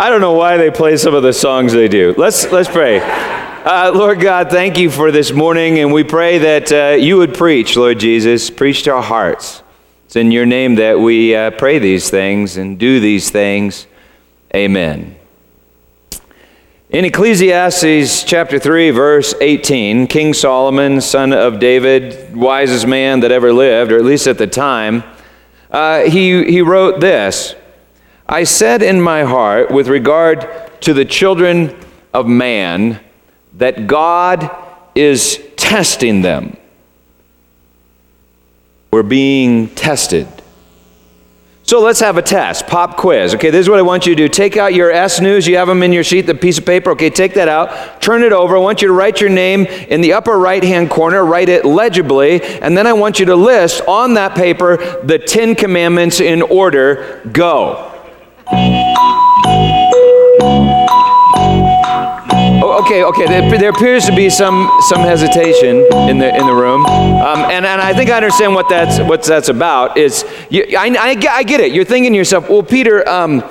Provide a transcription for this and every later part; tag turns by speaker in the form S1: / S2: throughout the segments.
S1: I don't know why they play some of the songs they do. Let's, let's pray. Uh, Lord God, thank you for this morning, and we pray that uh, you would preach, Lord Jesus, preach to our hearts. It's in your name that we uh, pray these things and do these things. Amen. In Ecclesiastes chapter 3, verse 18, King Solomon, son of David, wisest man that ever lived, or at least at the time, uh, he, he wrote this I said in my heart, with regard to the children of man, that God is testing them. We're being tested. So let's have a test. Pop quiz. Okay, this is what I want you to do. Take out your S News. You have them in your sheet, the piece of paper. Okay, take that out. Turn it over. I want you to write your name in the upper right hand corner. Write it legibly. And then I want you to list on that paper the Ten Commandments in order. Go. Oh, okay, okay. There, there, appears to be some some hesitation in the in the room, um, and and I think I understand what that's what that's about. Is I, I, I get it. You're thinking to yourself, well, Peter, um,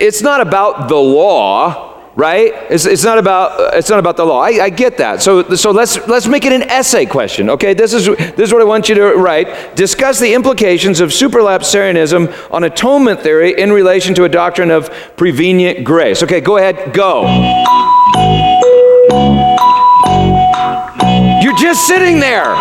S1: it's not about the law right? It's, it's, not about it's not about the law. I, I, get that. So so let's let's make it an essay question. Okay, this is this is what I want you to write. Discuss the implications of supralapsarianism on atonement theory in relation to a doctrine of prevenient grace. Okay, go ahead. Go. You're just sitting there.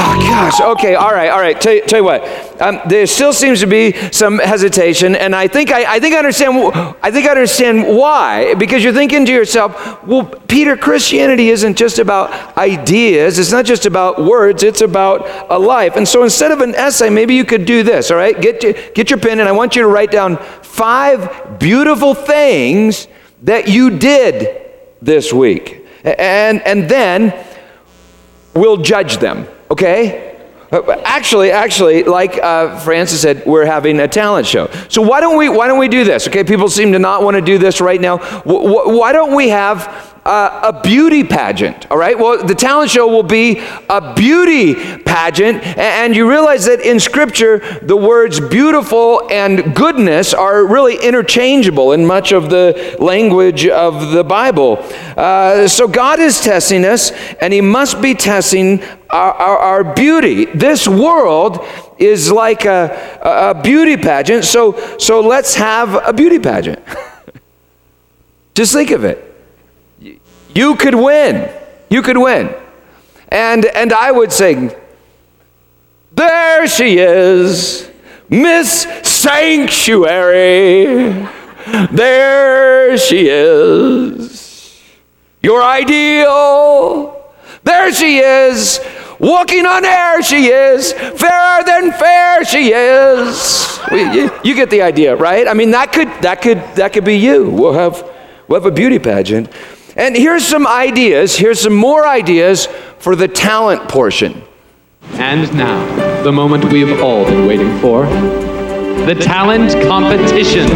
S1: Oh, gosh. Okay. All right. All right. Tell you, tell you what. Um, there still seems to be some hesitation, and I think I, I think I understand. I think I understand why. Because you're thinking to yourself, well, Peter, Christianity isn't just about ideas. It's not just about words. It's about a life. And so instead of an essay, maybe you could do this. All right. Get your, get your pen, and I want you to write down five beautiful things that you did this week, and and then we'll judge them okay? Actually, actually, like uh, Francis said, we're having a talent show. So why don't we why don't we do this? Okay, people seem to not want to do this right now. W- why don't we have uh, a beauty pageant, all right? Well, the talent show will be a beauty pageant, and you realize that in Scripture, the words beautiful and goodness are really interchangeable in much of the language of the Bible. Uh, so God is testing us, and He must be testing our, our, our beauty. This world is like a, a beauty pageant, so, so let's have a beauty pageant. Just think of it. You could win. You could win. And, and I would sing, There she is, Miss Sanctuary. There she is, your ideal. There she is, walking on air she is, fairer than fair she is. You, you, get the idea, right? I mean, that could, that could, that could be you. We'll have, we'll have a beauty pageant. And here's some ideas, here's some more ideas for the talent portion.
S2: And now, the moment we've all been waiting for the talent competition.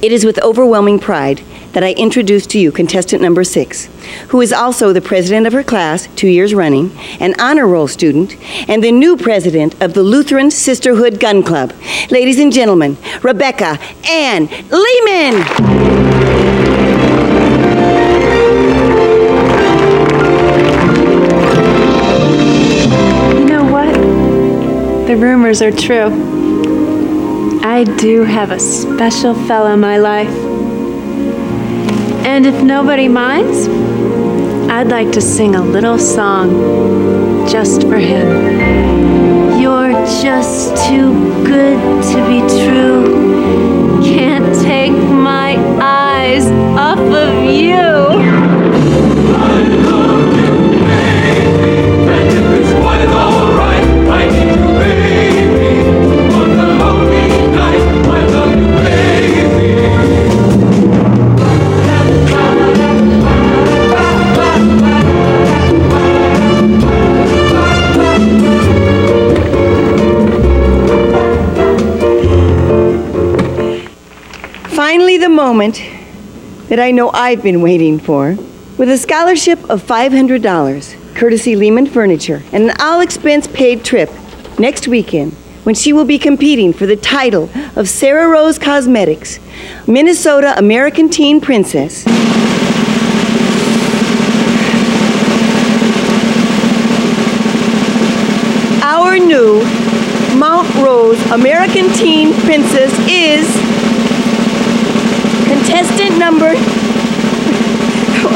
S3: It is with overwhelming pride that I introduce to you contestant number six, who is also the president of her class two years running, an honor roll student, and the new president of the Lutheran Sisterhood Gun Club. Ladies and gentlemen, Rebecca Ann Leeman.
S4: You know what? The rumors are true. I do have a special fellow in my life. And if nobody minds, I'd like to sing a little song just for him. You're just too good to be true.
S3: That I know I've been waiting for. With a scholarship of $500, courtesy Leeman Furniture, and an all expense paid trip next weekend when she will be competing for the title of Sarah Rose Cosmetics, Minnesota American Teen Princess. Our new Mount Rose American Teen Princess is contestant number.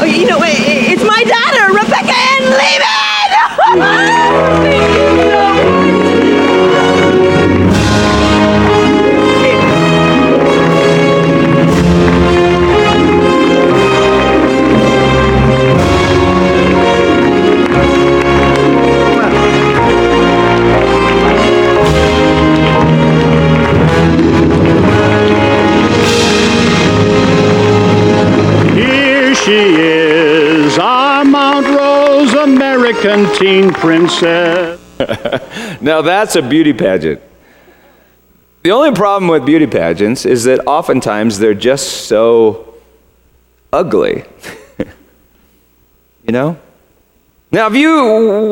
S3: You know, it's my daughter, Rebecca Ann
S5: Leeman! Teen princess.
S1: Now that's a beauty pageant. The only problem with beauty pageants is that oftentimes they're just so ugly. you know? Now, if you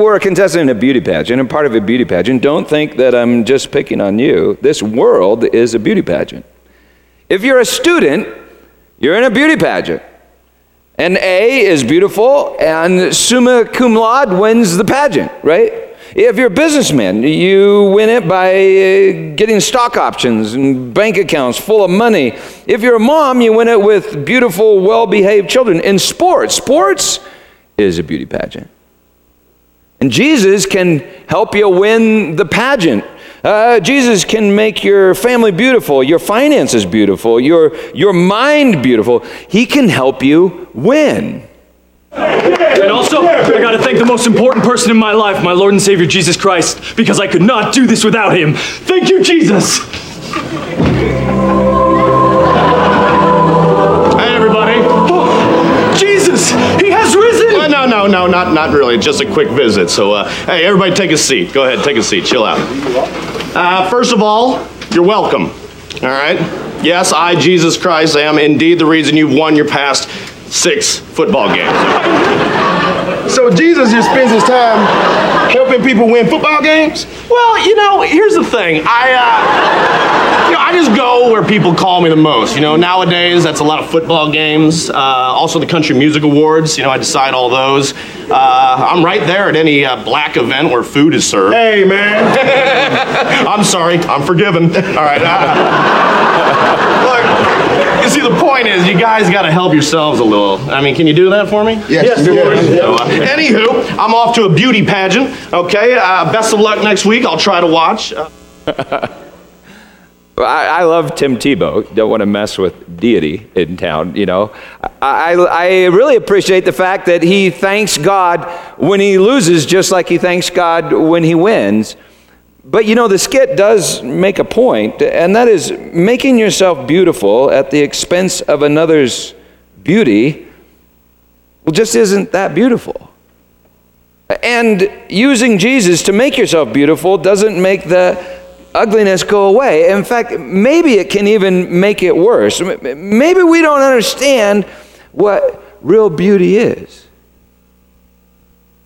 S1: were a contestant in a beauty pageant and part of a beauty pageant, don't think that I'm just picking on you. This world is a beauty pageant. If you're a student, you're in a beauty pageant. And A is beautiful, and summa cum laude wins the pageant, right? If you're a businessman, you win it by uh, getting stock options and bank accounts full of money. If you're a mom, you win it with beautiful, well behaved children. In sports, sports is a beauty pageant. And Jesus can help you win the pageant. Uh, Jesus can make your family beautiful, your finances beautiful, your, your mind beautiful. He can help you win.
S6: And also, I gotta thank the most important person in my life, my Lord and Savior Jesus Christ, because I could not do this without him. Thank you, Jesus!
S5: Hey, everybody.
S6: Oh, Jesus! He has risen!
S5: Uh, no, no, no, not, not really. Just a quick visit. So, uh, hey, everybody take a seat. Go ahead, take a seat. Chill out. Uh, first of all, you're welcome. All right? Yes, I, Jesus Christ, am indeed the reason you've won your past six football games.
S7: So Jesus just spends his time helping people win football games?
S5: Well, you know, here's the thing. I, uh, you know, I just go where people call me the most. You know, nowadays that's a lot of football games. Uh, also, the Country Music Awards. You know, I decide all those. Uh, I'm right there at any uh, black event where food is served.
S7: Hey, man.
S5: I'm sorry, I'm forgiven. All right. uh, look, see, the point is, you guys got to help yourselves a little. I mean, can you do that for me?
S7: Yes, of course.
S5: So, uh, anywho, I'm off to a beauty pageant. Okay, uh, best of luck next week. I'll try to watch. Uh,
S1: I, I love Tim Tebow. Don't want to mess with deity in town, you know. I, I, I really appreciate the fact that he thanks God when he loses, just like he thanks God when he wins. But you know, the skit does make a point, and that is making yourself beautiful at the expense of another's beauty, well, just isn't that beautiful. And using Jesus to make yourself beautiful doesn't make the ugliness go away. In fact, maybe it can even make it worse. Maybe we don't understand what real beauty is.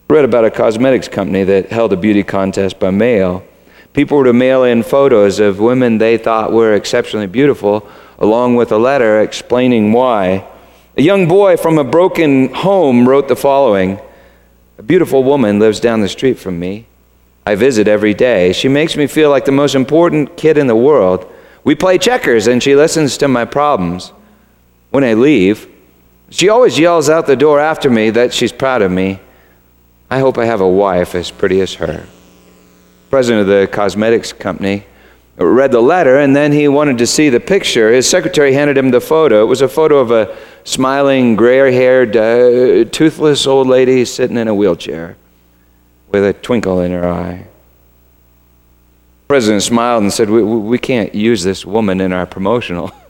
S1: I read about a cosmetics company that held a beauty contest by mail. People were to mail in photos of women they thought were exceptionally beautiful, along with a letter explaining why. A young boy from a broken home wrote the following A beautiful woman lives down the street from me. I visit every day. She makes me feel like the most important kid in the world. We play checkers and she listens to my problems. When I leave, she always yells out the door after me that she's proud of me. I hope I have a wife as pretty as her. President of the cosmetics company read the letter and then he wanted to see the picture. His secretary handed him the photo. It was a photo of a smiling, gray haired, uh, toothless old lady sitting in a wheelchair with a twinkle in her eye. The president smiled and said, we, we we can't use this woman in our promotional.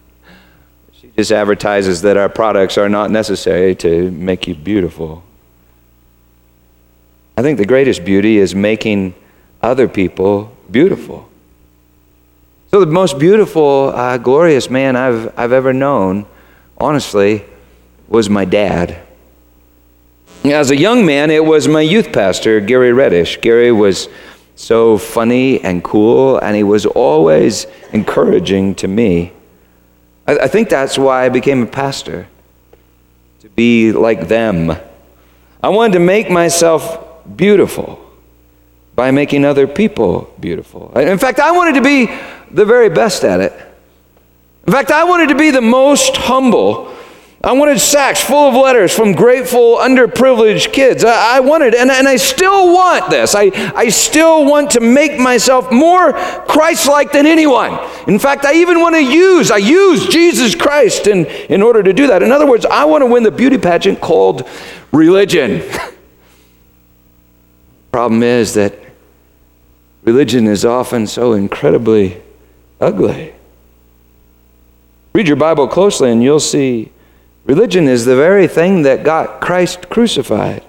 S1: She just advertises that our products are not necessary to make you beautiful. I think the greatest beauty is making other people beautiful. So, the most beautiful, uh, glorious man I've, I've ever known, honestly, was my dad. As a young man, it was my youth pastor, Gary Reddish. Gary was so funny and cool, and he was always encouraging to me. I, I think that's why I became a pastor, to be like them. I wanted to make myself beautiful by making other people beautiful. In fact, I wanted to be the very best at it. In fact, I wanted to be the most humble I wanted sacks full of letters from grateful, underprivileged kids. I, I wanted, and, and I still want this. I, I still want to make myself more Christ like than anyone. In fact, I even want to use, I use Jesus Christ in, in order to do that. In other words, I want to win the beauty pageant called religion. Problem is that religion is often so incredibly ugly. Read your Bible closely and you'll see Religion is the very thing that got Christ crucified.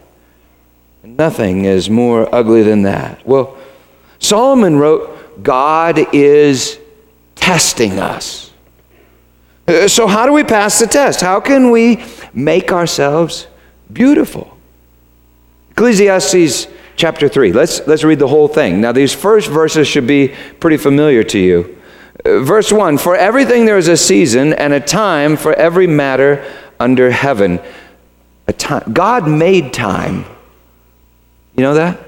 S1: And nothing is more ugly than that. Well, Solomon wrote, God is testing us. So, how do we pass the test? How can we make ourselves beautiful? Ecclesiastes chapter 3. Let's, let's read the whole thing. Now, these first verses should be pretty familiar to you. Uh, verse 1 For everything there is a season and a time for every matter under heaven. A time. God made time. You know that?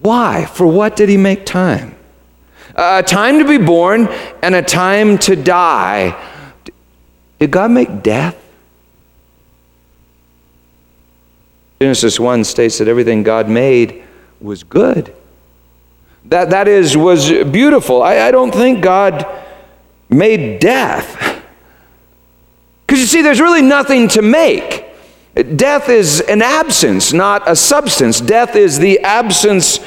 S1: Why? For what did He make time? A time to be born and a time to die. Did God make death? Genesis 1 states that everything God made was good. That, that is, was beautiful. I, I don't think God made death. Because you see, there's really nothing to make. Death is an absence, not a substance. Death is the absence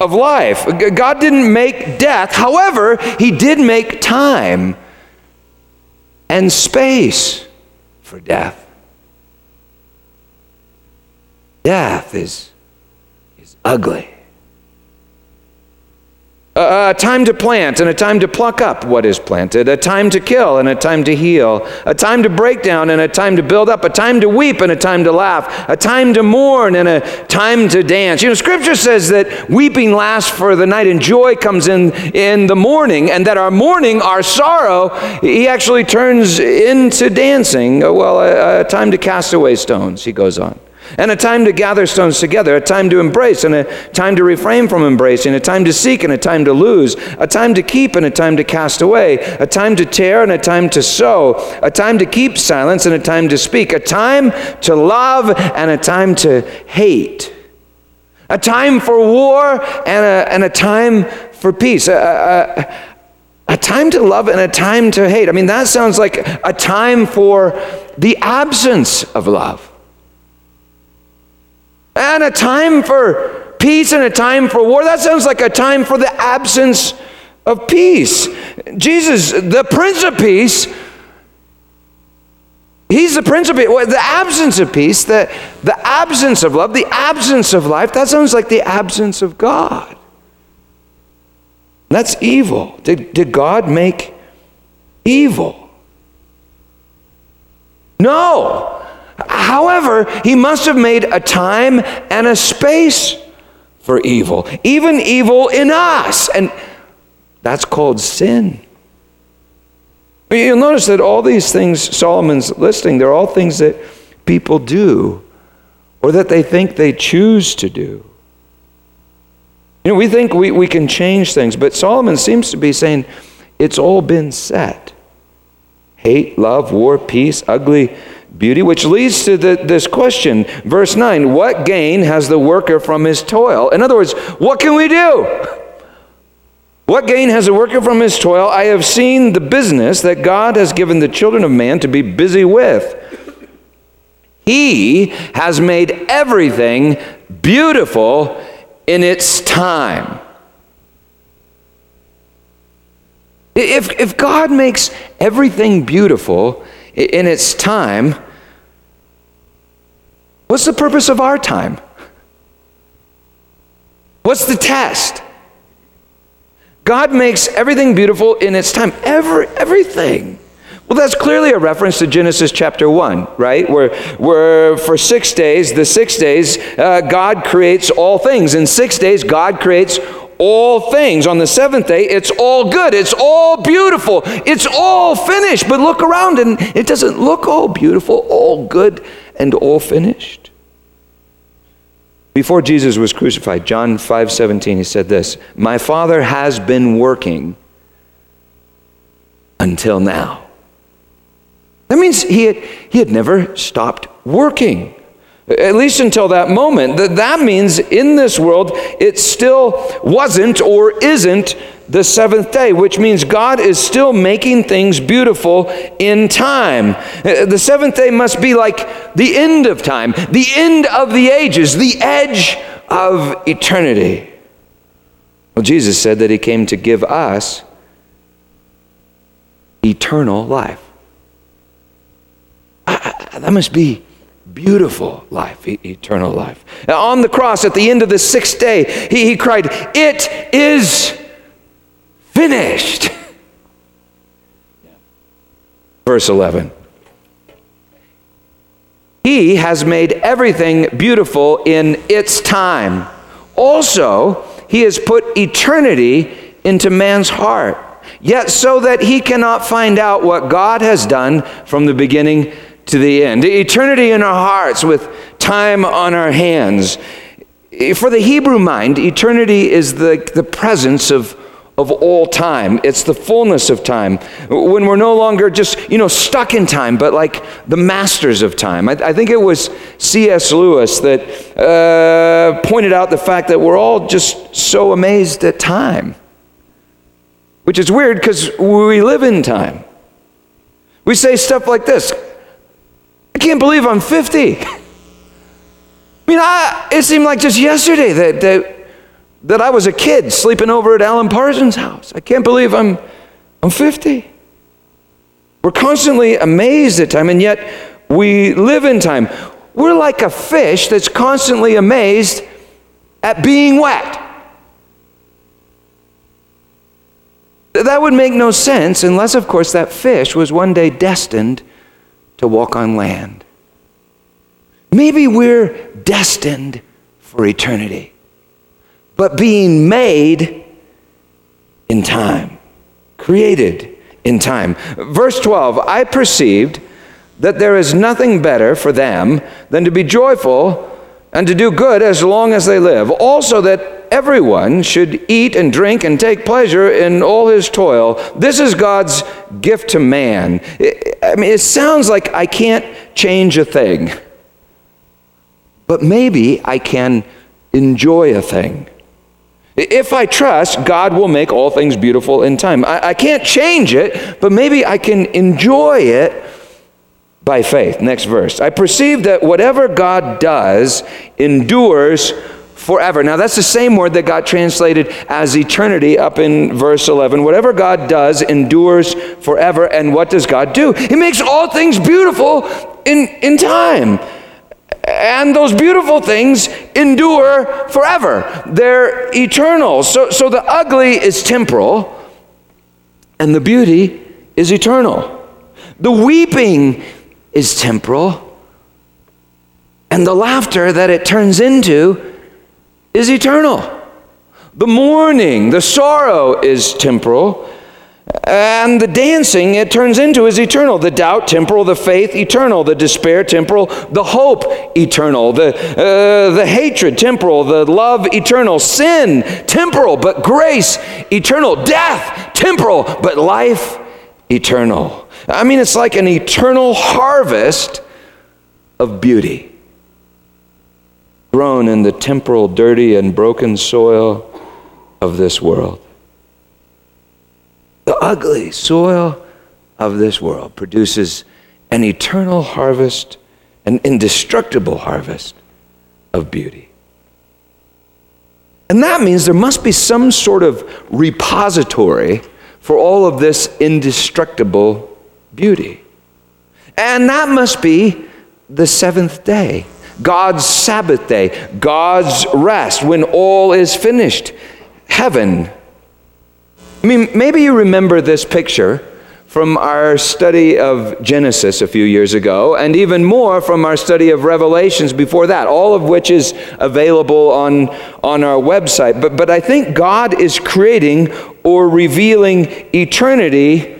S1: of life. God didn't make death, however, He did make time and space for death. Death is, is ugly a time to plant and a time to pluck up what is planted, a time to kill and a time to heal, a time to break down and a time to build up, a time to weep and a time to laugh, a time to mourn and a time to dance. You know, Scripture says that weeping lasts for the night and joy comes in in the morning, and that our mourning, our sorrow, he actually turns into dancing. Well, a, a time to cast away stones, he goes on and a time to gather stones together, a time to embrace, and a time to refrain from embracing, a time to seek, and a time to lose, a time to keep, and a time to cast away, a time to tear, and a time to sow, a time to keep silence, and a time to speak, a time to love, and a time to hate, a time for war, and a, and a time for peace. A, a, a time to love and a time to hate. I mean, that sounds like a time for the absence of love and a time for peace and a time for war. That sounds like a time for the absence of peace. Jesus, the Prince of Peace, He's the Prince of Peace. The absence of peace, the, the absence of love, the absence of life, that sounds like the absence of God. That's evil. Did, did God make evil? No. However, he must have made a time and a space for evil, even evil in us. And that's called sin. You'll notice that all these things Solomon's listing, they're all things that people do or that they think they choose to do. You know, we think we, we can change things, but Solomon seems to be saying it's all been set hate, love, war, peace, ugly beauty, which leads to the, this question. Verse 9 What gain has the worker from his toil? In other words, what can we do? What gain has a worker from his toil? I have seen the business that God has given the children of man to be busy with. He has made everything beautiful in its time. If, if God makes everything beautiful in its time, what's the purpose of our time? What's the test? God makes everything beautiful in its time. Every, everything. Well, that's clearly a reference to Genesis chapter 1, right? Where, where for six days, the six days, uh, God creates all things. In six days, God creates all things. On the seventh day, it's all good. It's all beautiful. It's all finished. But look around and it doesn't look all beautiful, all good, and all finished. Before Jesus was crucified, John 5 17, he said this My Father has been working until now. That means he had, he had never stopped working, at least until that moment. That, that means in this world, it still wasn't or isn't the seventh day, which means God is still making things beautiful in time. Uh, the seventh day must be like the end of time, the end of the ages, the edge of eternity. Well, Jesus said that he came to give us eternal life that must be beautiful life, eternal life. On the cross at the end of the sixth day, he, he cried, It is finished. Verse 11. He has made everything beautiful in its time. Also, he has put eternity into man's heart, yet so that he cannot find out what God has done from the beginning to the end. Eternity in our hearts with time on our hands. For the Hebrew mind, eternity is the, the presence of, of all time. It's the fullness of time. When we're no longer just, you know, stuck in time, but like the masters of time. I, I think it was C.S. Lewis that uh, pointed out the fact that we're all just so amazed at time. Which is weird because we live in time. We say stuff like this I can't believe I'm 50. I mean, I, it seemed like just yesterday that, that, that I was a kid sleeping over at Alan Parsons' house. I can't believe I'm, I'm 50. We're constantly amazed at time, and yet we live in time. We're like a fish that's constantly amazed at being wet. That would make no sense unless, of course, that fish was one day destined to walk on land. Maybe we're destined for eternity, but being made in time, created in time. Verse 12 I perceived that there is nothing better for them than to be joyful and to do good as long as they live. Also, that everyone should eat and drink and take pleasure in all his toil. This is God's gift to man. I mean, it sounds like I can't change a thing, but maybe I can enjoy a thing. If I trust, God will make all things beautiful in time. I, I can't change it, but maybe I can enjoy it by faith. Next verse. I perceive that whatever God does endures forever. Now, that's the same word that got translated as eternity up in verse 11. Whatever God does endures forever. And what does God do? He makes all things beautiful in, in time. And those beautiful things endure forever. They're eternal. So, so the ugly is temporal, and the beauty is eternal. The weeping is temporal, and the laughter that it turns into is eternal. The mourning, the sorrow is temporal. And the dancing it turns into is eternal. The doubt, temporal. The faith, eternal. The despair, temporal. The hope, eternal. The, uh, the hatred, temporal. The love, eternal. Sin, temporal, but grace, eternal. Death, temporal, but life, eternal. I mean, it's like an eternal harvest of beauty grown in the temporal, dirty, and broken soil of this world. The ugly soil of this world produces an eternal harvest, an indestructible harvest of beauty. And that means there must be some sort of repository for all of this indestructible beauty. And that must be the seventh day. God's Sabbath day, God's rest, when all is finished, heaven, I mean, maybe you remember this picture from our study of Genesis a few years ago, and even more from our study of Revelations before that, all of which is available on, on our website. But, but I think God is creating or revealing eternity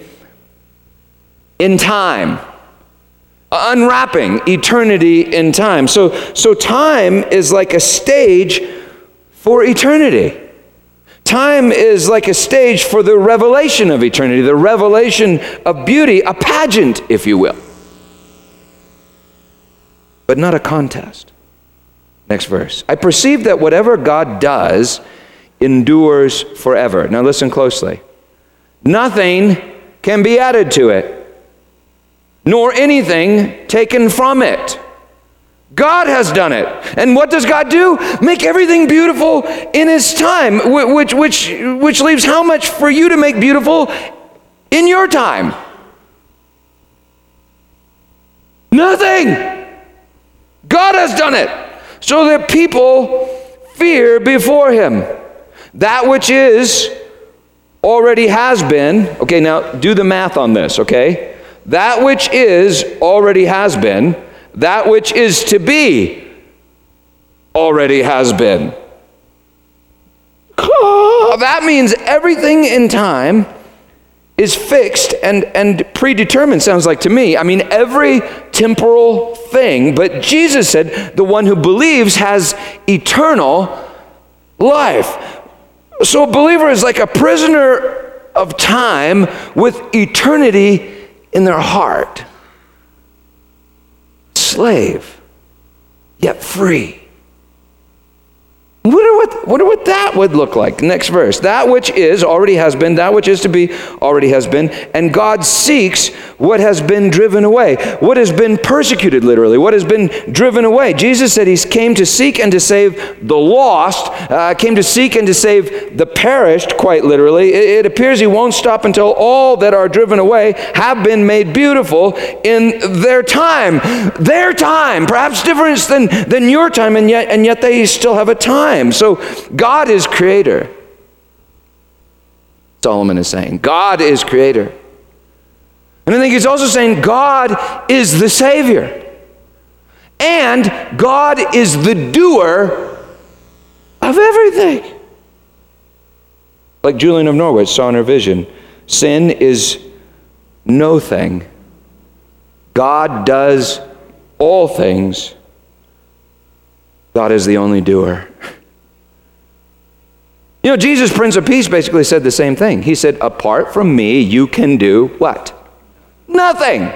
S1: in time unwrapping eternity in time. So, so time is like a stage for eternity. Time is like a stage for the revelation of eternity, the revelation of beauty, a pageant, if you will, but not a contest. Next verse. I perceive that whatever God does endures forever. Now listen closely. Nothing can be added to it, nor anything taken from it. God has done it. And what does God do? Make everything beautiful in His time, which, which, which leaves how much for you to make beautiful in your time? Nothing. God has done it so that people fear before Him. That which is already has been. Okay, now do the math on this, okay? That which is already has been that which is to be already has been. That means everything in time is fixed and, and predetermined, sounds like to me. I mean, every temporal thing, but Jesus said the one who believes has eternal life. So a believer is like a prisoner of time with eternity in their heart slave, yet free. Wonder what, wonder what that would look like. Next verse. That which is already has been, that which is to be already has been, and God seeks what has been driven away. What has been persecuted, literally. What has been driven away. Jesus said he came to seek and to save the lost, uh, came to seek and to save the perished, quite literally. It, it appears he won't stop until all that are driven away have been made beautiful in their time. Their time, perhaps different than, than your time, and yet, and yet they still have a time time. So God is creator. Solomon is saying. God is creator. And I think he's also saying God is the Savior. And God is the doer of everything. Like Julian of Norwich saw in her vision sin is no thing. God does all things. God is the only doer. You know, Jesus, Prince of Peace, basically said the same thing. He said, Apart from me, you can do what? Nothing.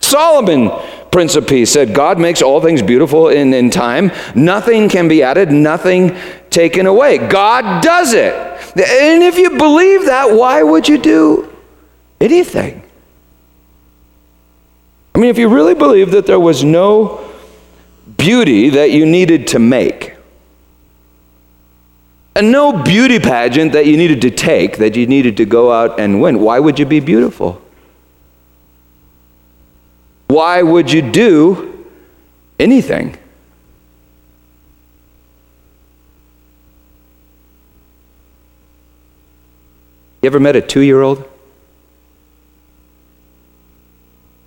S1: Solomon, Prince of Peace, said, God makes all things beautiful in, in time. Nothing can be added, nothing taken away. God does it. And if you believe that, why would you do anything? I mean, if you really believe that there was no beauty that you needed to make, and no beauty pageant that you needed to take, that you needed to go out and win. Why would you be beautiful? Why would you do anything? You ever met a two year old?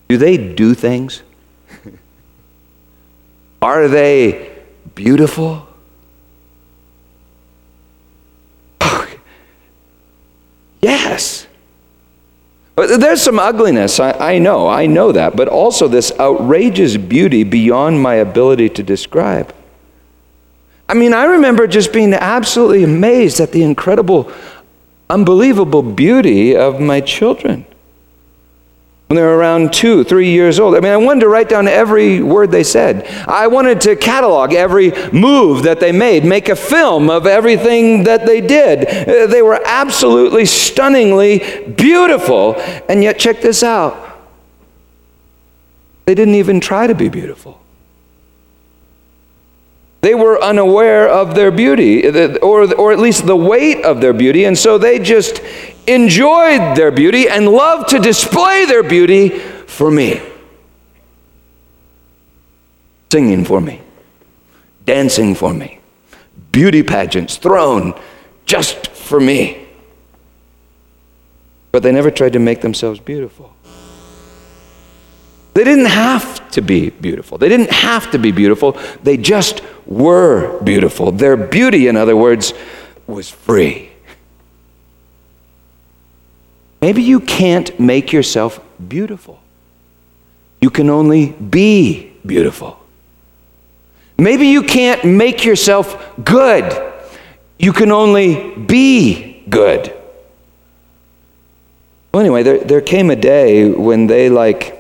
S1: Do they do things? Are they beautiful? Yes. There's some ugliness, I, I, know, I know that, but also this outrageous beauty beyond my ability to describe. I mean, I remember just being absolutely amazed at the incredible, unbelievable beauty of my children when they were around two, three years old. I mean, I wanted to write down every word they said. I wanted to catalog every move that they made, make a film of everything that they did. Uh, they were absolutely stunningly beautiful. And yet, check this out they didn't even try to be beautiful. They were unaware of their beauty, or, or at least the weight of their beauty, and so they just enjoyed their beauty and loved to display their beauty for me. Singing for me, dancing for me, beauty pageants thrown just for me. but they never tried to make themselves beautiful. They didn't have to be beautiful. They didn't have to be beautiful. They just were beautiful. Their beauty, in other words, was free. Maybe you can't make yourself beautiful. You can only be beautiful. Maybe you can't make yourself good. You can only be good. Well, anyway, there, there came a day when they like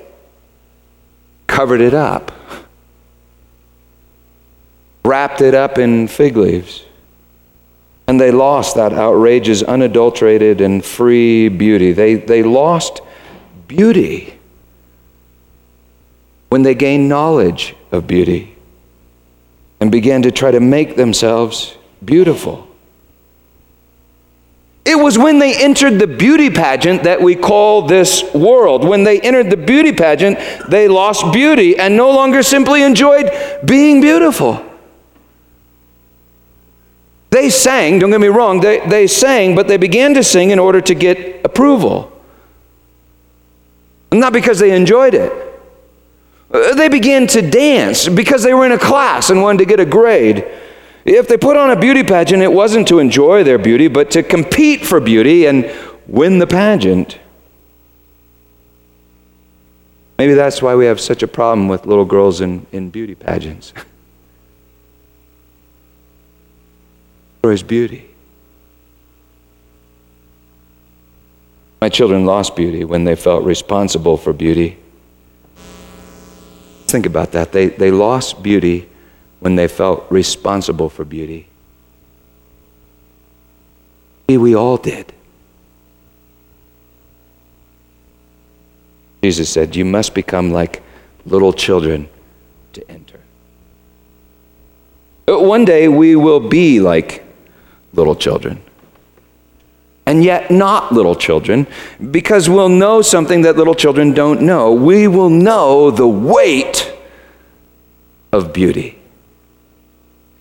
S1: covered it up, wrapped it up in fig leaves, and they lost that outrageous, unadulterated, and free beauty. They, they lost beauty when they gained knowledge of beauty and began to try to make themselves beautiful. It was when they entered the beauty pageant that we call this world. When they entered the beauty pageant, they lost beauty and no longer simply enjoyed being beautiful. They sang, don't get me wrong, they, they sang, but they began to sing in order to get approval. Not because they enjoyed it. Uh, They began to dance because they were in a class and wanted to get a grade. If they put on a beauty pageant, it wasn't to enjoy their beauty, but to compete for beauty and win the pageant. Maybe that's why we have such a problem with little girls in, in beauty pageants. Destroys beauty. My children lost beauty when they felt responsible for beauty. Think about that. They, they lost beauty when they felt responsible for beauty. We all did. Jesus said, You must become like little children to enter. One day we will be like little children. And yet, not little children, because we'll know something that little children don't know. We will know the weight of beauty.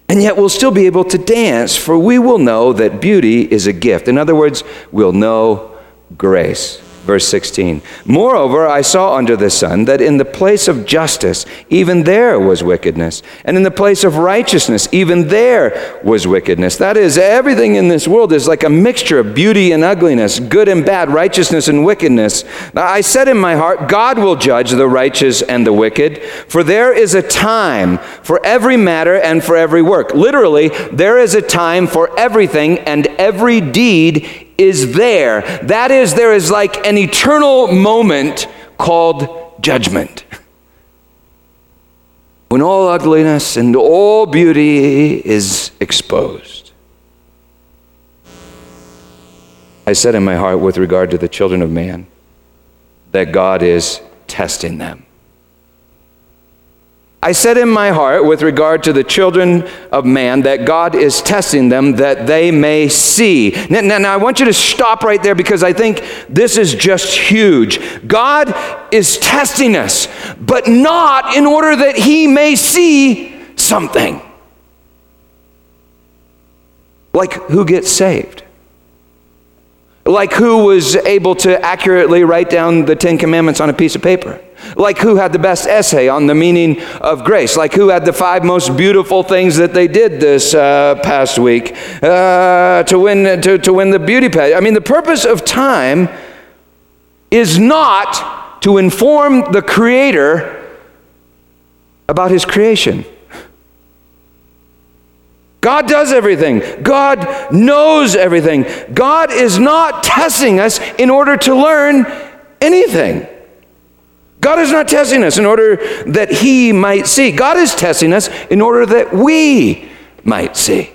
S1: And yet we'll still be able to dance, for we will know that beauty is a gift. In other words, we'll know grace. Verse 16. Moreover, I saw under the sun that in the place of justice, even there was wickedness. And in the place of righteousness, even there was wickedness. That is, everything in this world is like a mixture of beauty and ugliness, good and bad, righteousness and wickedness. I said in my heart, God will judge the righteous and the wicked, for there is a time for every matter and for every work. Literally, there is a time for everything, and every deed is there. That is, there is like an eternal moment called judgment. When all ugliness and all beauty is exposed. I said in my heart with regard to the children of man that God is testing them. I said in my heart, with regard to the children of man, that God is testing them that they may see. Now, now, now, I want you to stop right there because I think this is just huge. God is testing us, but not in order that He may see something. Like who gets saved? Like who was able to accurately write down the Ten Commandments on a piece of paper? Like who had the best essay on the meaning of grace? Like who had the five most beautiful things that they did this uh, past week uh, to, win, to, to win the beauty pageant? I mean, the purpose of time is not to inform the Creator about His creation. God does everything. God knows everything. God is not testing us in order to learn anything. God is not testing us in order that He might see. God is testing us in order that we might see.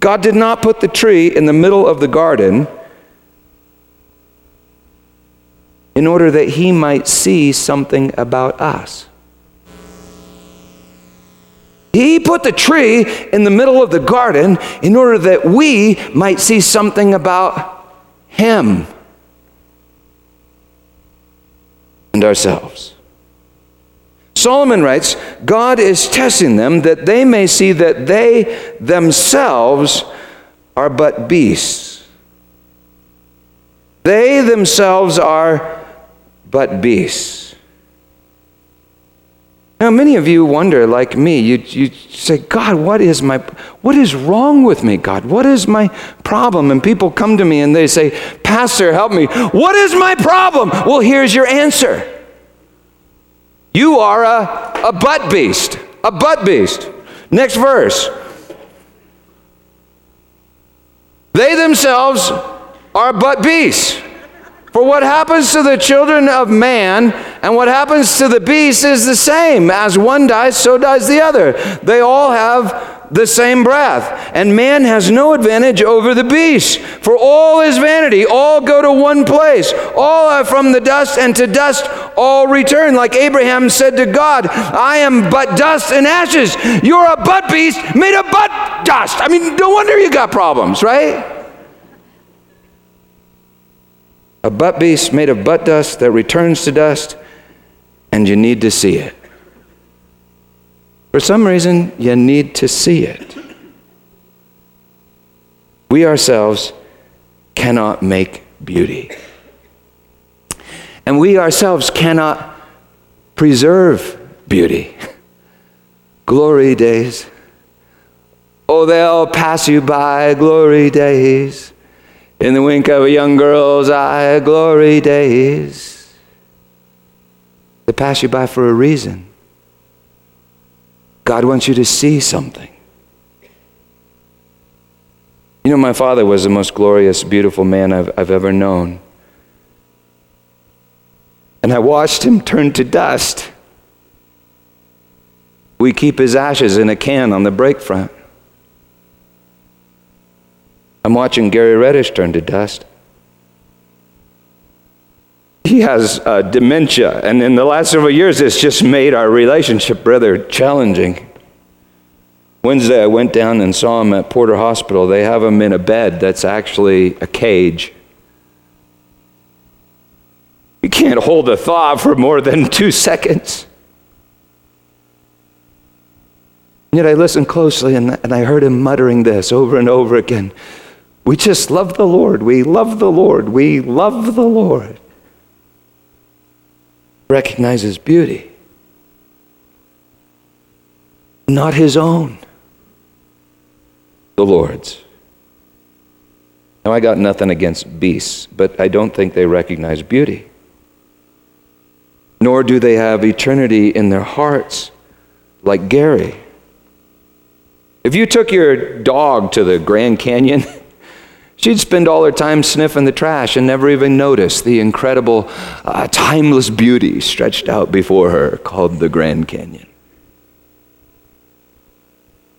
S1: God did not put the tree in the middle of the garden in order that He might see something about us. He put the tree in the middle of the garden in order that we might see something about Him and ourselves. Solomon writes God is testing them that they may see that they themselves are but beasts. They themselves are but beasts. Now, many of you wonder, like me, you, you say, God, what is my, what is wrong with me, God? What is my problem? And people come to me and they say, Pastor, help me. What is my problem? Well, here's your answer. You are a, a butt beast, a butt beast. Next verse. They themselves are but beasts. For what happens to the children of man and what happens to the beast is the same. As one dies, so dies the other. They all have the same breath. And man has no advantage over the beast. For all is vanity, all go to one place. All are from the dust, and to dust all return. Like Abraham said to God, I am but dust and ashes. You're a butt beast made of butt dust. I mean, no wonder you got problems, right? A butt beast made of butt dust that returns to dust, and you need to see it. For some reason, you need to see it. We ourselves cannot make beauty. And we ourselves cannot preserve beauty. Glory days. Oh, they'll pass you by, glory days. In the wink of a young girl's eye, glory days. They pass you by for a reason. God wants you to see something. You know, my father was the most glorious, beautiful man I've, I've ever known. And I watched him turn to dust. We keep his ashes in a can on the breakfront. I'm watching Gary Reddish turn to dust. He has uh, dementia, and in the last several years, it's just made our relationship rather challenging. Wednesday, I went down and saw him at Porter Hospital. They have him in a bed that's actually a cage. You can't hold a thought for more than two seconds. Yet I listened closely and, and I heard him muttering this over and over again we just love the Lord. We love the Lord. We love the Lord. Recognizes beauty, not his own, the Lord's. Now, I got nothing against beasts, but I don't think they recognize beauty. Nor do they have eternity in their hearts like Gary. If you took your dog to the Grand Canyon, She'd spend all her time sniffing the trash and never even notice the incredible, uh, timeless beauty stretched out before her called the Grand Canyon.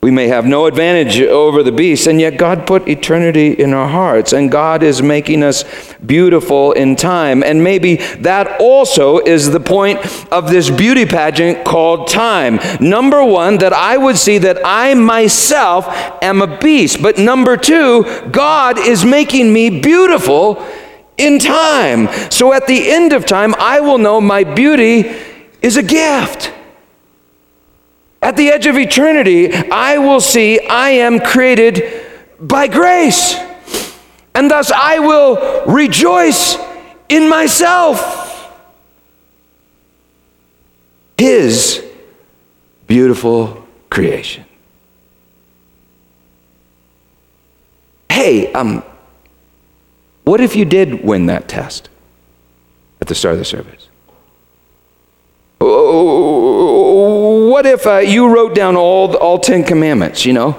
S1: We may have no advantage over the beast, and yet God put eternity in our hearts, and God is making us beautiful in time. And maybe that also is the point of this beauty pageant called time. Number one, that I would see that I myself am a beast. But number two, God is making me beautiful in time. So at the end of time, I will know my beauty is a gift. At the edge of eternity, I will see I am created by grace. And thus I will rejoice in myself. His beautiful creation. Hey, um, what if you did win that test at the start of the service? Oh, what if uh, you wrote down all, all Ten Commandments, you know?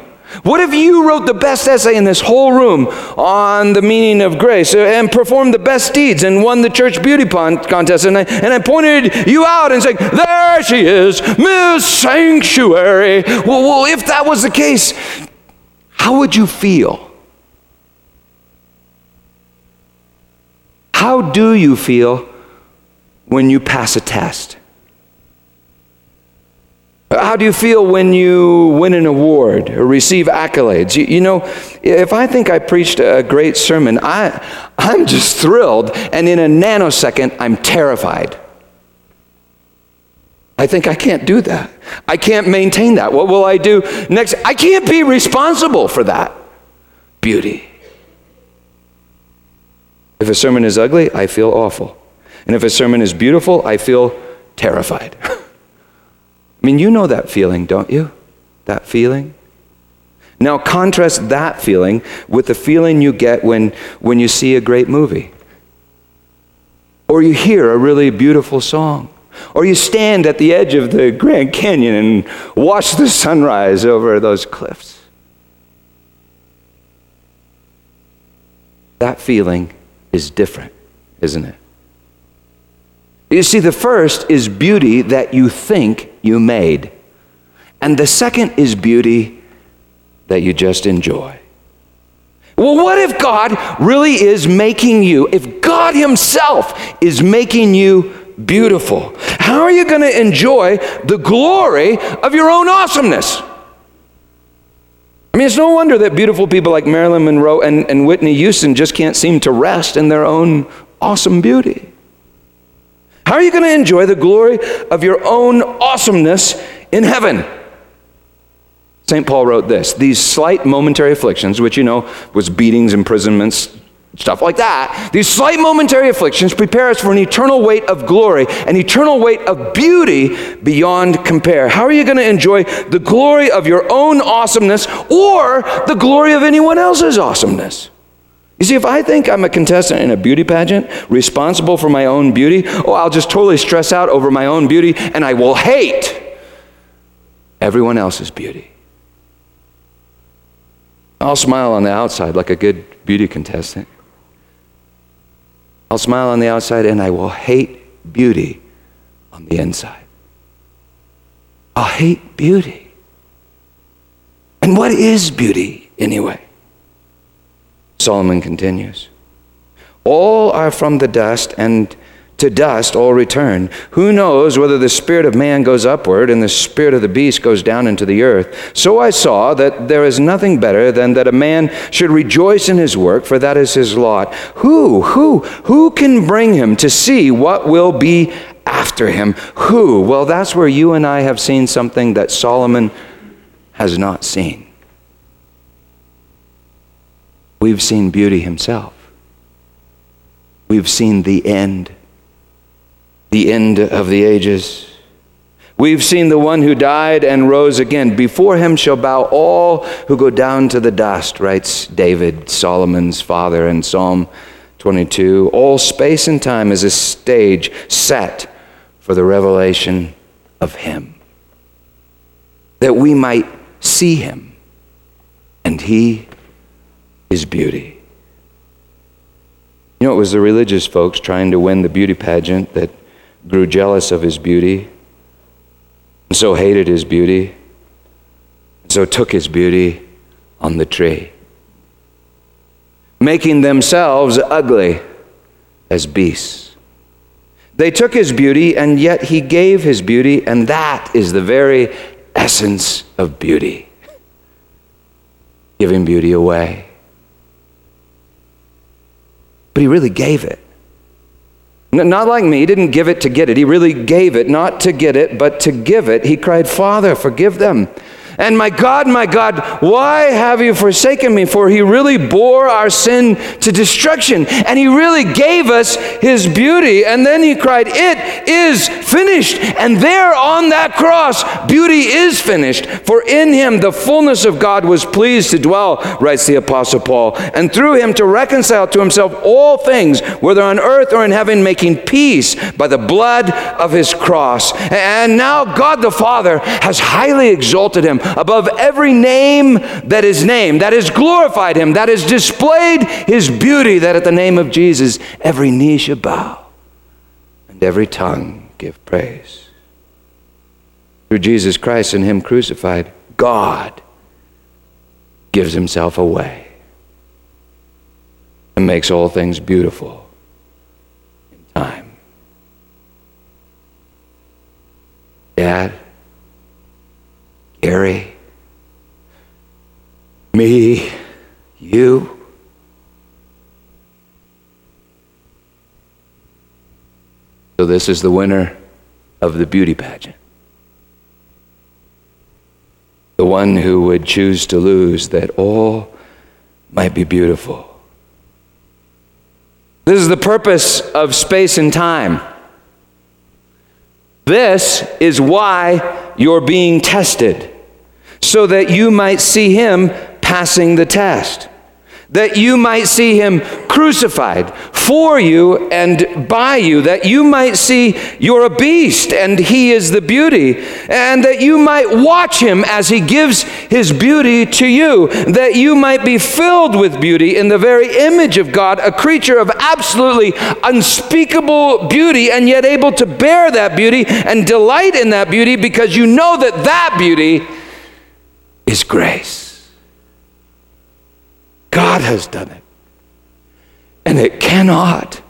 S1: What if you wrote the best essay in this whole room on the meaning of grace uh, and performed the best deeds and won the church beauty contest? And I, and I pointed you out and said, There she is, Miss Sanctuary. Well, well, if that was the case, how would you feel? How do you feel when you pass a test? How do you feel when you win an award or receive accolades? You, you, know, if I think I preached a great sermon, I, I'm just thrilled, and in a nanosecond, I'm terrified. I think I can't do that. I can't maintain that. What will I do next? I can't be responsible for that beauty. If a sermon is ugly, I feel awful. And if a sermon is beautiful, I feel terrified. I mean, you know that feeling, don't you? That feeling? Now, contrast that feeling with the feeling you get when, when you see a great movie, or you hear a really beautiful song, or you stand at the edge of the Grand Canyon and watch the sunrise over those cliffs. That feeling is different, isn't it? You see, the first is beauty that you think you made, and the second is beauty that you just enjoy. Well, what if God really is making you, if God Himself is making you beautiful? How are you going to enjoy the glory of your own awesomeness? I mean, it's no wonder that beautiful people like Marilyn Monroe and, and Whitney Houston just can't seem to rest in their own awesome beauty. How are you going to enjoy the glory of your own awesomeness in heaven? St. Paul wrote this These slight momentary afflictions, which you know was beatings, imprisonments, stuff like that, these slight momentary afflictions prepare us for an eternal weight of glory, an eternal weight of beauty beyond compare. How are you going to enjoy the glory of your own awesomeness or the glory of anyone else's awesomeness? You see, if I think I'm a contestant in a beauty pageant, responsible for my own beauty, oh, I'll just totally stress out over my own beauty and I will hate everyone else's beauty. I'll smile on the outside like a good beauty contestant. I'll smile on the outside and I will hate beauty on the inside. I'll hate beauty. And what is beauty anyway? Solomon continues. All are from the dust, and to dust all return. Who knows whether the spirit of man goes upward and the spirit of the beast goes down into the earth? So I saw that there is nothing better than that a man should rejoice in his work, for that is his lot. Who, who, who can bring him to see what will be after him? Who? Well, that's where you and I have seen something that Solomon has not seen. We've seen beauty himself. We've seen the end, the end of the ages. We've seen the one who died and rose again. Before him shall bow all who go down to the dust, writes David, Solomon's father, in Psalm 22. All space and time is a stage set for the revelation of him, that we might see him, and he is beauty. You know, it was the religious folks trying to win the beauty pageant that grew jealous of his beauty, and so hated his beauty, and so took his beauty on the tree, making themselves ugly as beasts. They took his beauty, and yet he gave his beauty, and that is the very essence of beauty giving beauty away but he really gave it. Not like me, he didn't give it to get it. He really gave it, not to get it, but to give it. He cried, Father, forgive them. And my God, my God, why have you forsaken me? For he really bore our sin to destruction. And he really gave us his beauty. And then he cried, It is finished. And there on that cross, beauty is finished. For in him the fullness of God was pleased to dwell, writes the Apostle Paul. And through him to reconcile to himself all things, whether on earth or in heaven, making peace by the blood of his cross. And now God the Father has highly exalted him above every name that is named, that has glorified him, that has displayed his beauty, that at the name of Jesus every knee shall bow and every tongue give praise. Through Jesus Christ and him crucified, God gives himself away and makes all things beautiful in time. Dad, Gary, me, you. So, this is the winner of the beauty pageant. The one who would choose to lose that all might be beautiful. This is the purpose of space and time. This is why you're being tested, so that you might see him passing the test that you might see him crucified for you and by you, that you might see you're a beast and he is the beauty, and that you might watch him as he gives his beauty to you, that you might be filled with beauty in the very image of God, a creature of absolutely unspeakable beauty, and yet able to bear that beauty and delight in that beauty because you know that that beauty is grace. God has done it. And it cannot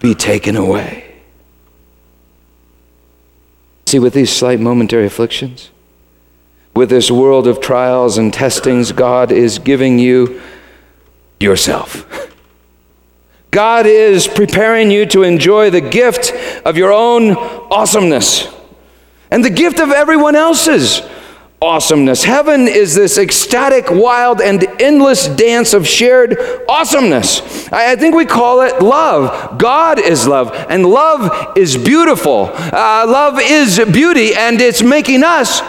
S1: be taken away. See, with these slight momentary afflictions, with this world of trials and testings, God is giving you yourself. God is preparing you to enjoy the gift of your own awesomeness and the gift of everyone else's awesomeness. Heaven is this ecstatic, wild, and endless dance of shared awesomeness. I, think we call it love. God is love, and love is beautiful. Uh, love is beauty, and it's making us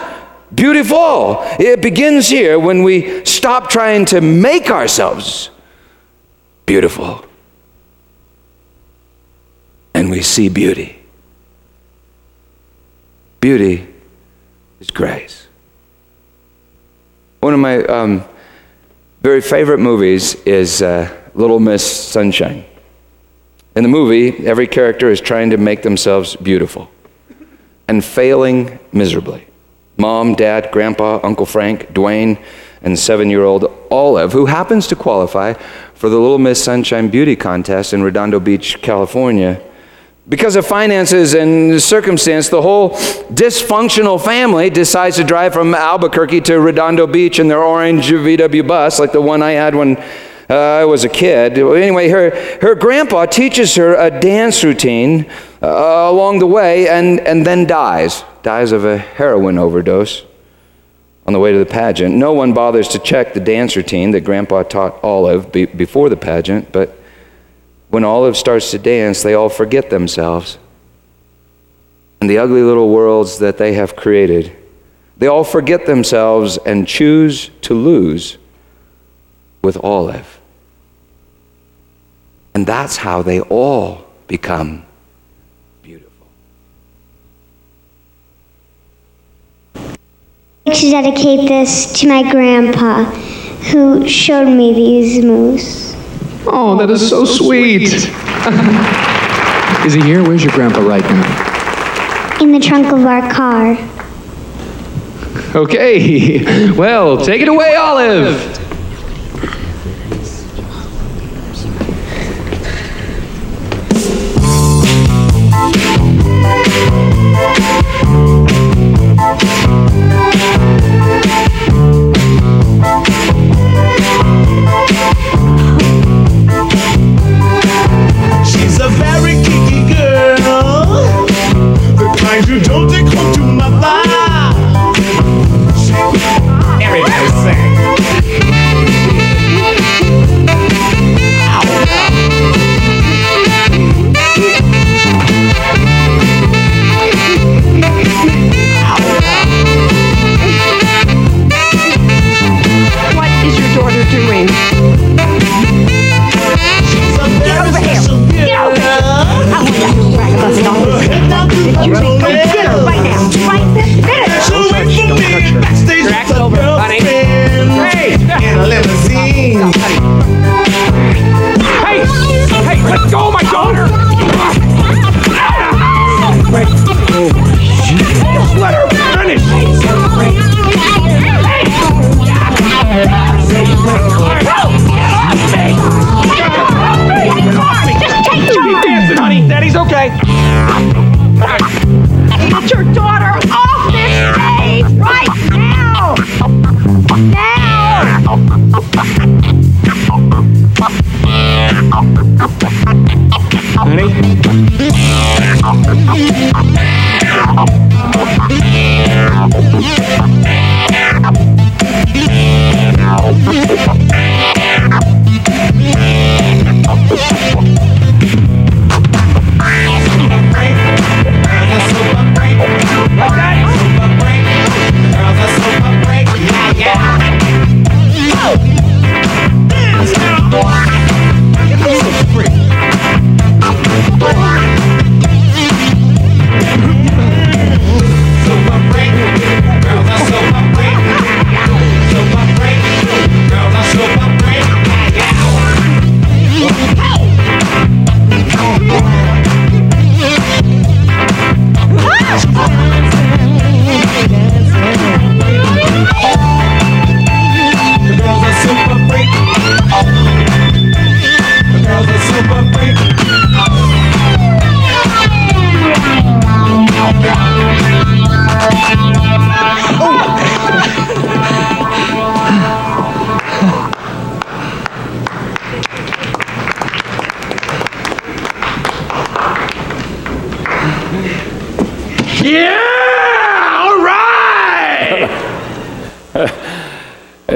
S1: beautiful. It begins here when we stop trying to make ourselves beautiful and we see beauty. Beauty is grace. One of my um, very favorite movies is uh, Little Miss Sunshine. In the movie, every character is trying to make themselves beautiful and failing miserably. Mom, dad, grandpa, Uncle Frank, Dwayne, and seven year old Olive, who happens to qualify for the Little Miss Sunshine Beauty Contest in Redondo Beach, California, because of finances and circumstance, the whole dysfunctional family decides to drive from Albuquerque to Redondo Beach in their orange VW bus, like the one I had when uh, I was a kid. Anyway, her, her grandpa teaches her a dance routine uh, along the way and, and then dies. Dies of a heroin overdose on the way to the pageant. No one bothers to check the dance routine that grandpa taught Olive be, before the pageant, but when Olive starts to dance, they all forget themselves and the ugly little worlds that they have created. They all forget themselves and choose to lose with Olive. And that's how they all become beautiful.
S8: I'd like to dedicate this to my grandpa who showed me these moves.
S2: Oh, oh, that is so sweet. is he here? Where's your grandpa right now?
S8: In the trunk of our car.
S2: Okay. Well, take it away, Olive.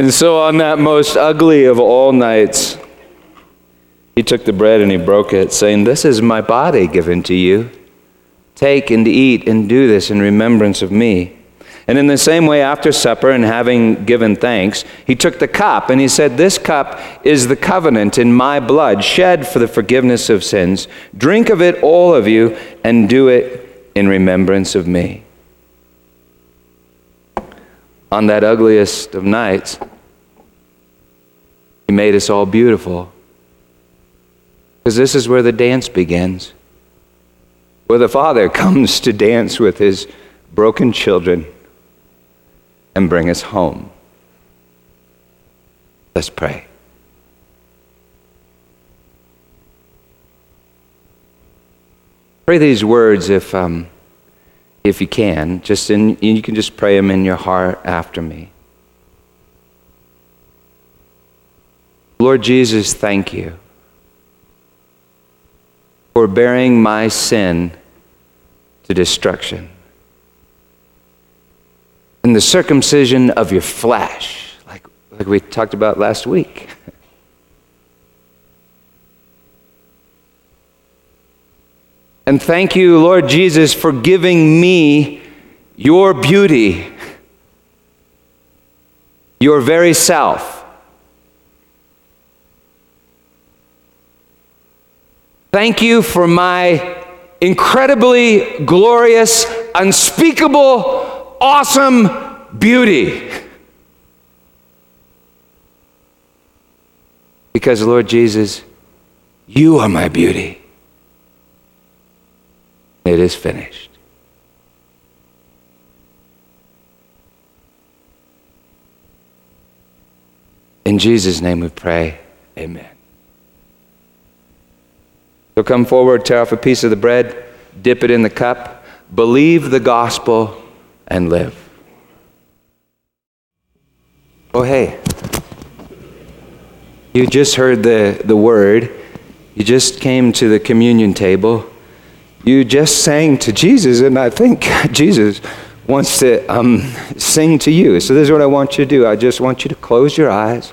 S1: And so on that most ugly of all nights, he took the bread and he broke it, saying, This is my body given to you. Take and eat and do this in remembrance of me. And in the same way, after supper and having given thanks, he took the cup and he said, This cup is the covenant in my blood, shed for the forgiveness of sins. Drink of it, all of you, and do it in remembrance of me. On that ugliest of nights, he made us all beautiful. Because this is where the dance begins, where the Father comes to dance with his broken children and bring us home. Let's pray. Pray these words if, um, if you can. Just in, you can just pray them in your heart after me. Lord Jesus, thank you for bearing my sin to destruction and the circumcision of your flesh, like, like we talked about last week. And thank you, Lord Jesus, for giving me your beauty, your very self. Thank you for my incredibly glorious, unspeakable, awesome beauty. Because, Lord Jesus, you are my beauty. It is finished. In Jesus' name we pray. Amen. So come forward, tear off a piece of the bread, dip it in the cup, believe the gospel, and live. Oh, hey. You just heard the, the word. You just came to the communion table. You just sang to Jesus, and I think Jesus wants to um, sing to you. So, this is what I want you to do. I just want you to close your eyes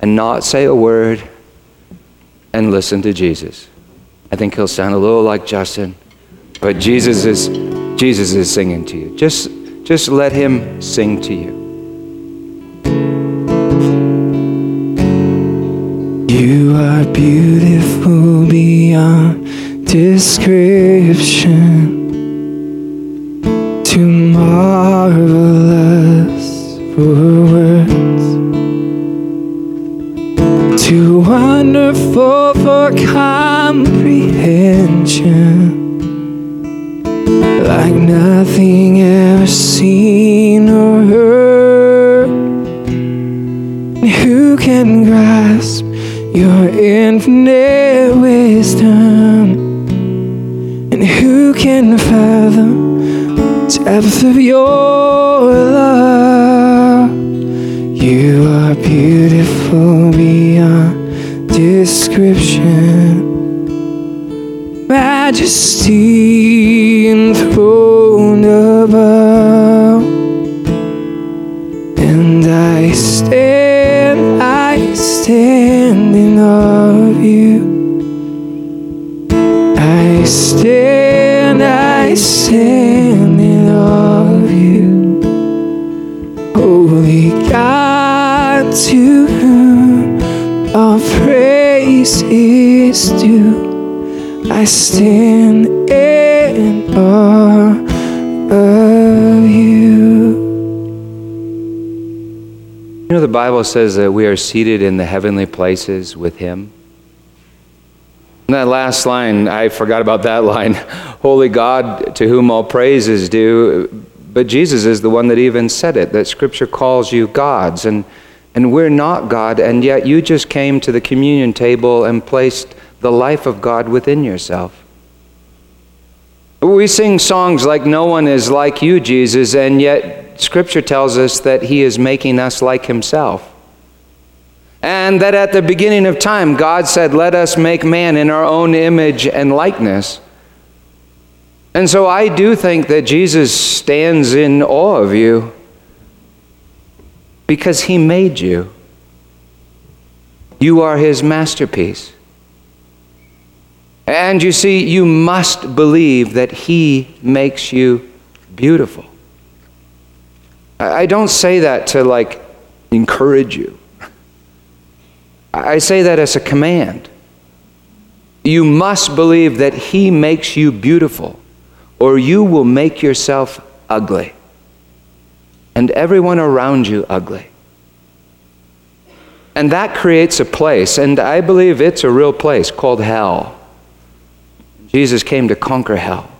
S1: and not say a word and listen to Jesus. I think he'll sound a little like Justin, but Jesus is, Jesus is singing to you. Just, just let him sing to you.
S9: You are beautiful beyond description, too marvelous for words, too wonderful for comprehension, like nothing ever seen or heard. Who can grasp your infinite wisdom? And can fathom the depth of your love? You are beautiful beyond description. Majesty enthroned due. I stand in awe of you.
S1: You know, the Bible says that we are seated in the heavenly places with Him. And that last line, I forgot about that line. Holy God, to whom all praise is due. But Jesus is the one that even said it, that Scripture calls you gods. And, and we're not God, and yet you just came to the communion table and placed the life of God within yourself. We sing songs like No One is Like You, Jesus, and yet Scripture tells us that He is making us like Himself. And that at the beginning of time, God said, Let us make man in our own image and likeness. And so I do think that Jesus stands in awe of you because he made you. You are his masterpiece. And you see, you must believe that he makes you beautiful. I don't say that to like encourage you. I say that as a command. You must believe that he makes you beautiful, or you will make yourself ugly, and everyone around you ugly. And that creates a place, and I believe it's a real place called hell. Jesus came to conquer hell.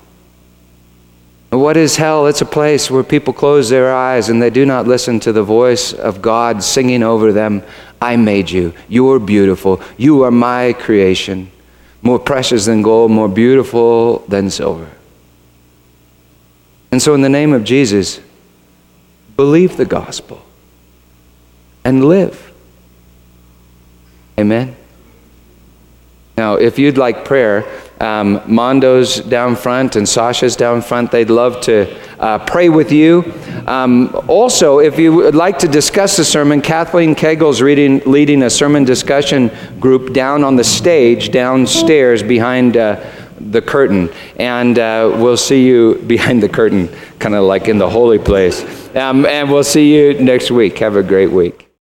S1: What is hell? It's a place where people close their eyes and they do not listen to the voice of God singing over them, I made you. You are beautiful. You are my creation. More precious than gold, more beautiful than silver. And so, in the name of Jesus, believe the gospel and live. Amen. Now, if you'd like prayer, um, Mondo's down front and Sasha's down front. They'd love to uh, pray with you. Um, also, if you would like to discuss the sermon, Kathleen Kegel's reading, leading a sermon discussion group down on the stage downstairs behind uh, the curtain. And uh, we'll see you behind the curtain, kind of like in the holy place. Um, and we'll see you next week. Have a great week.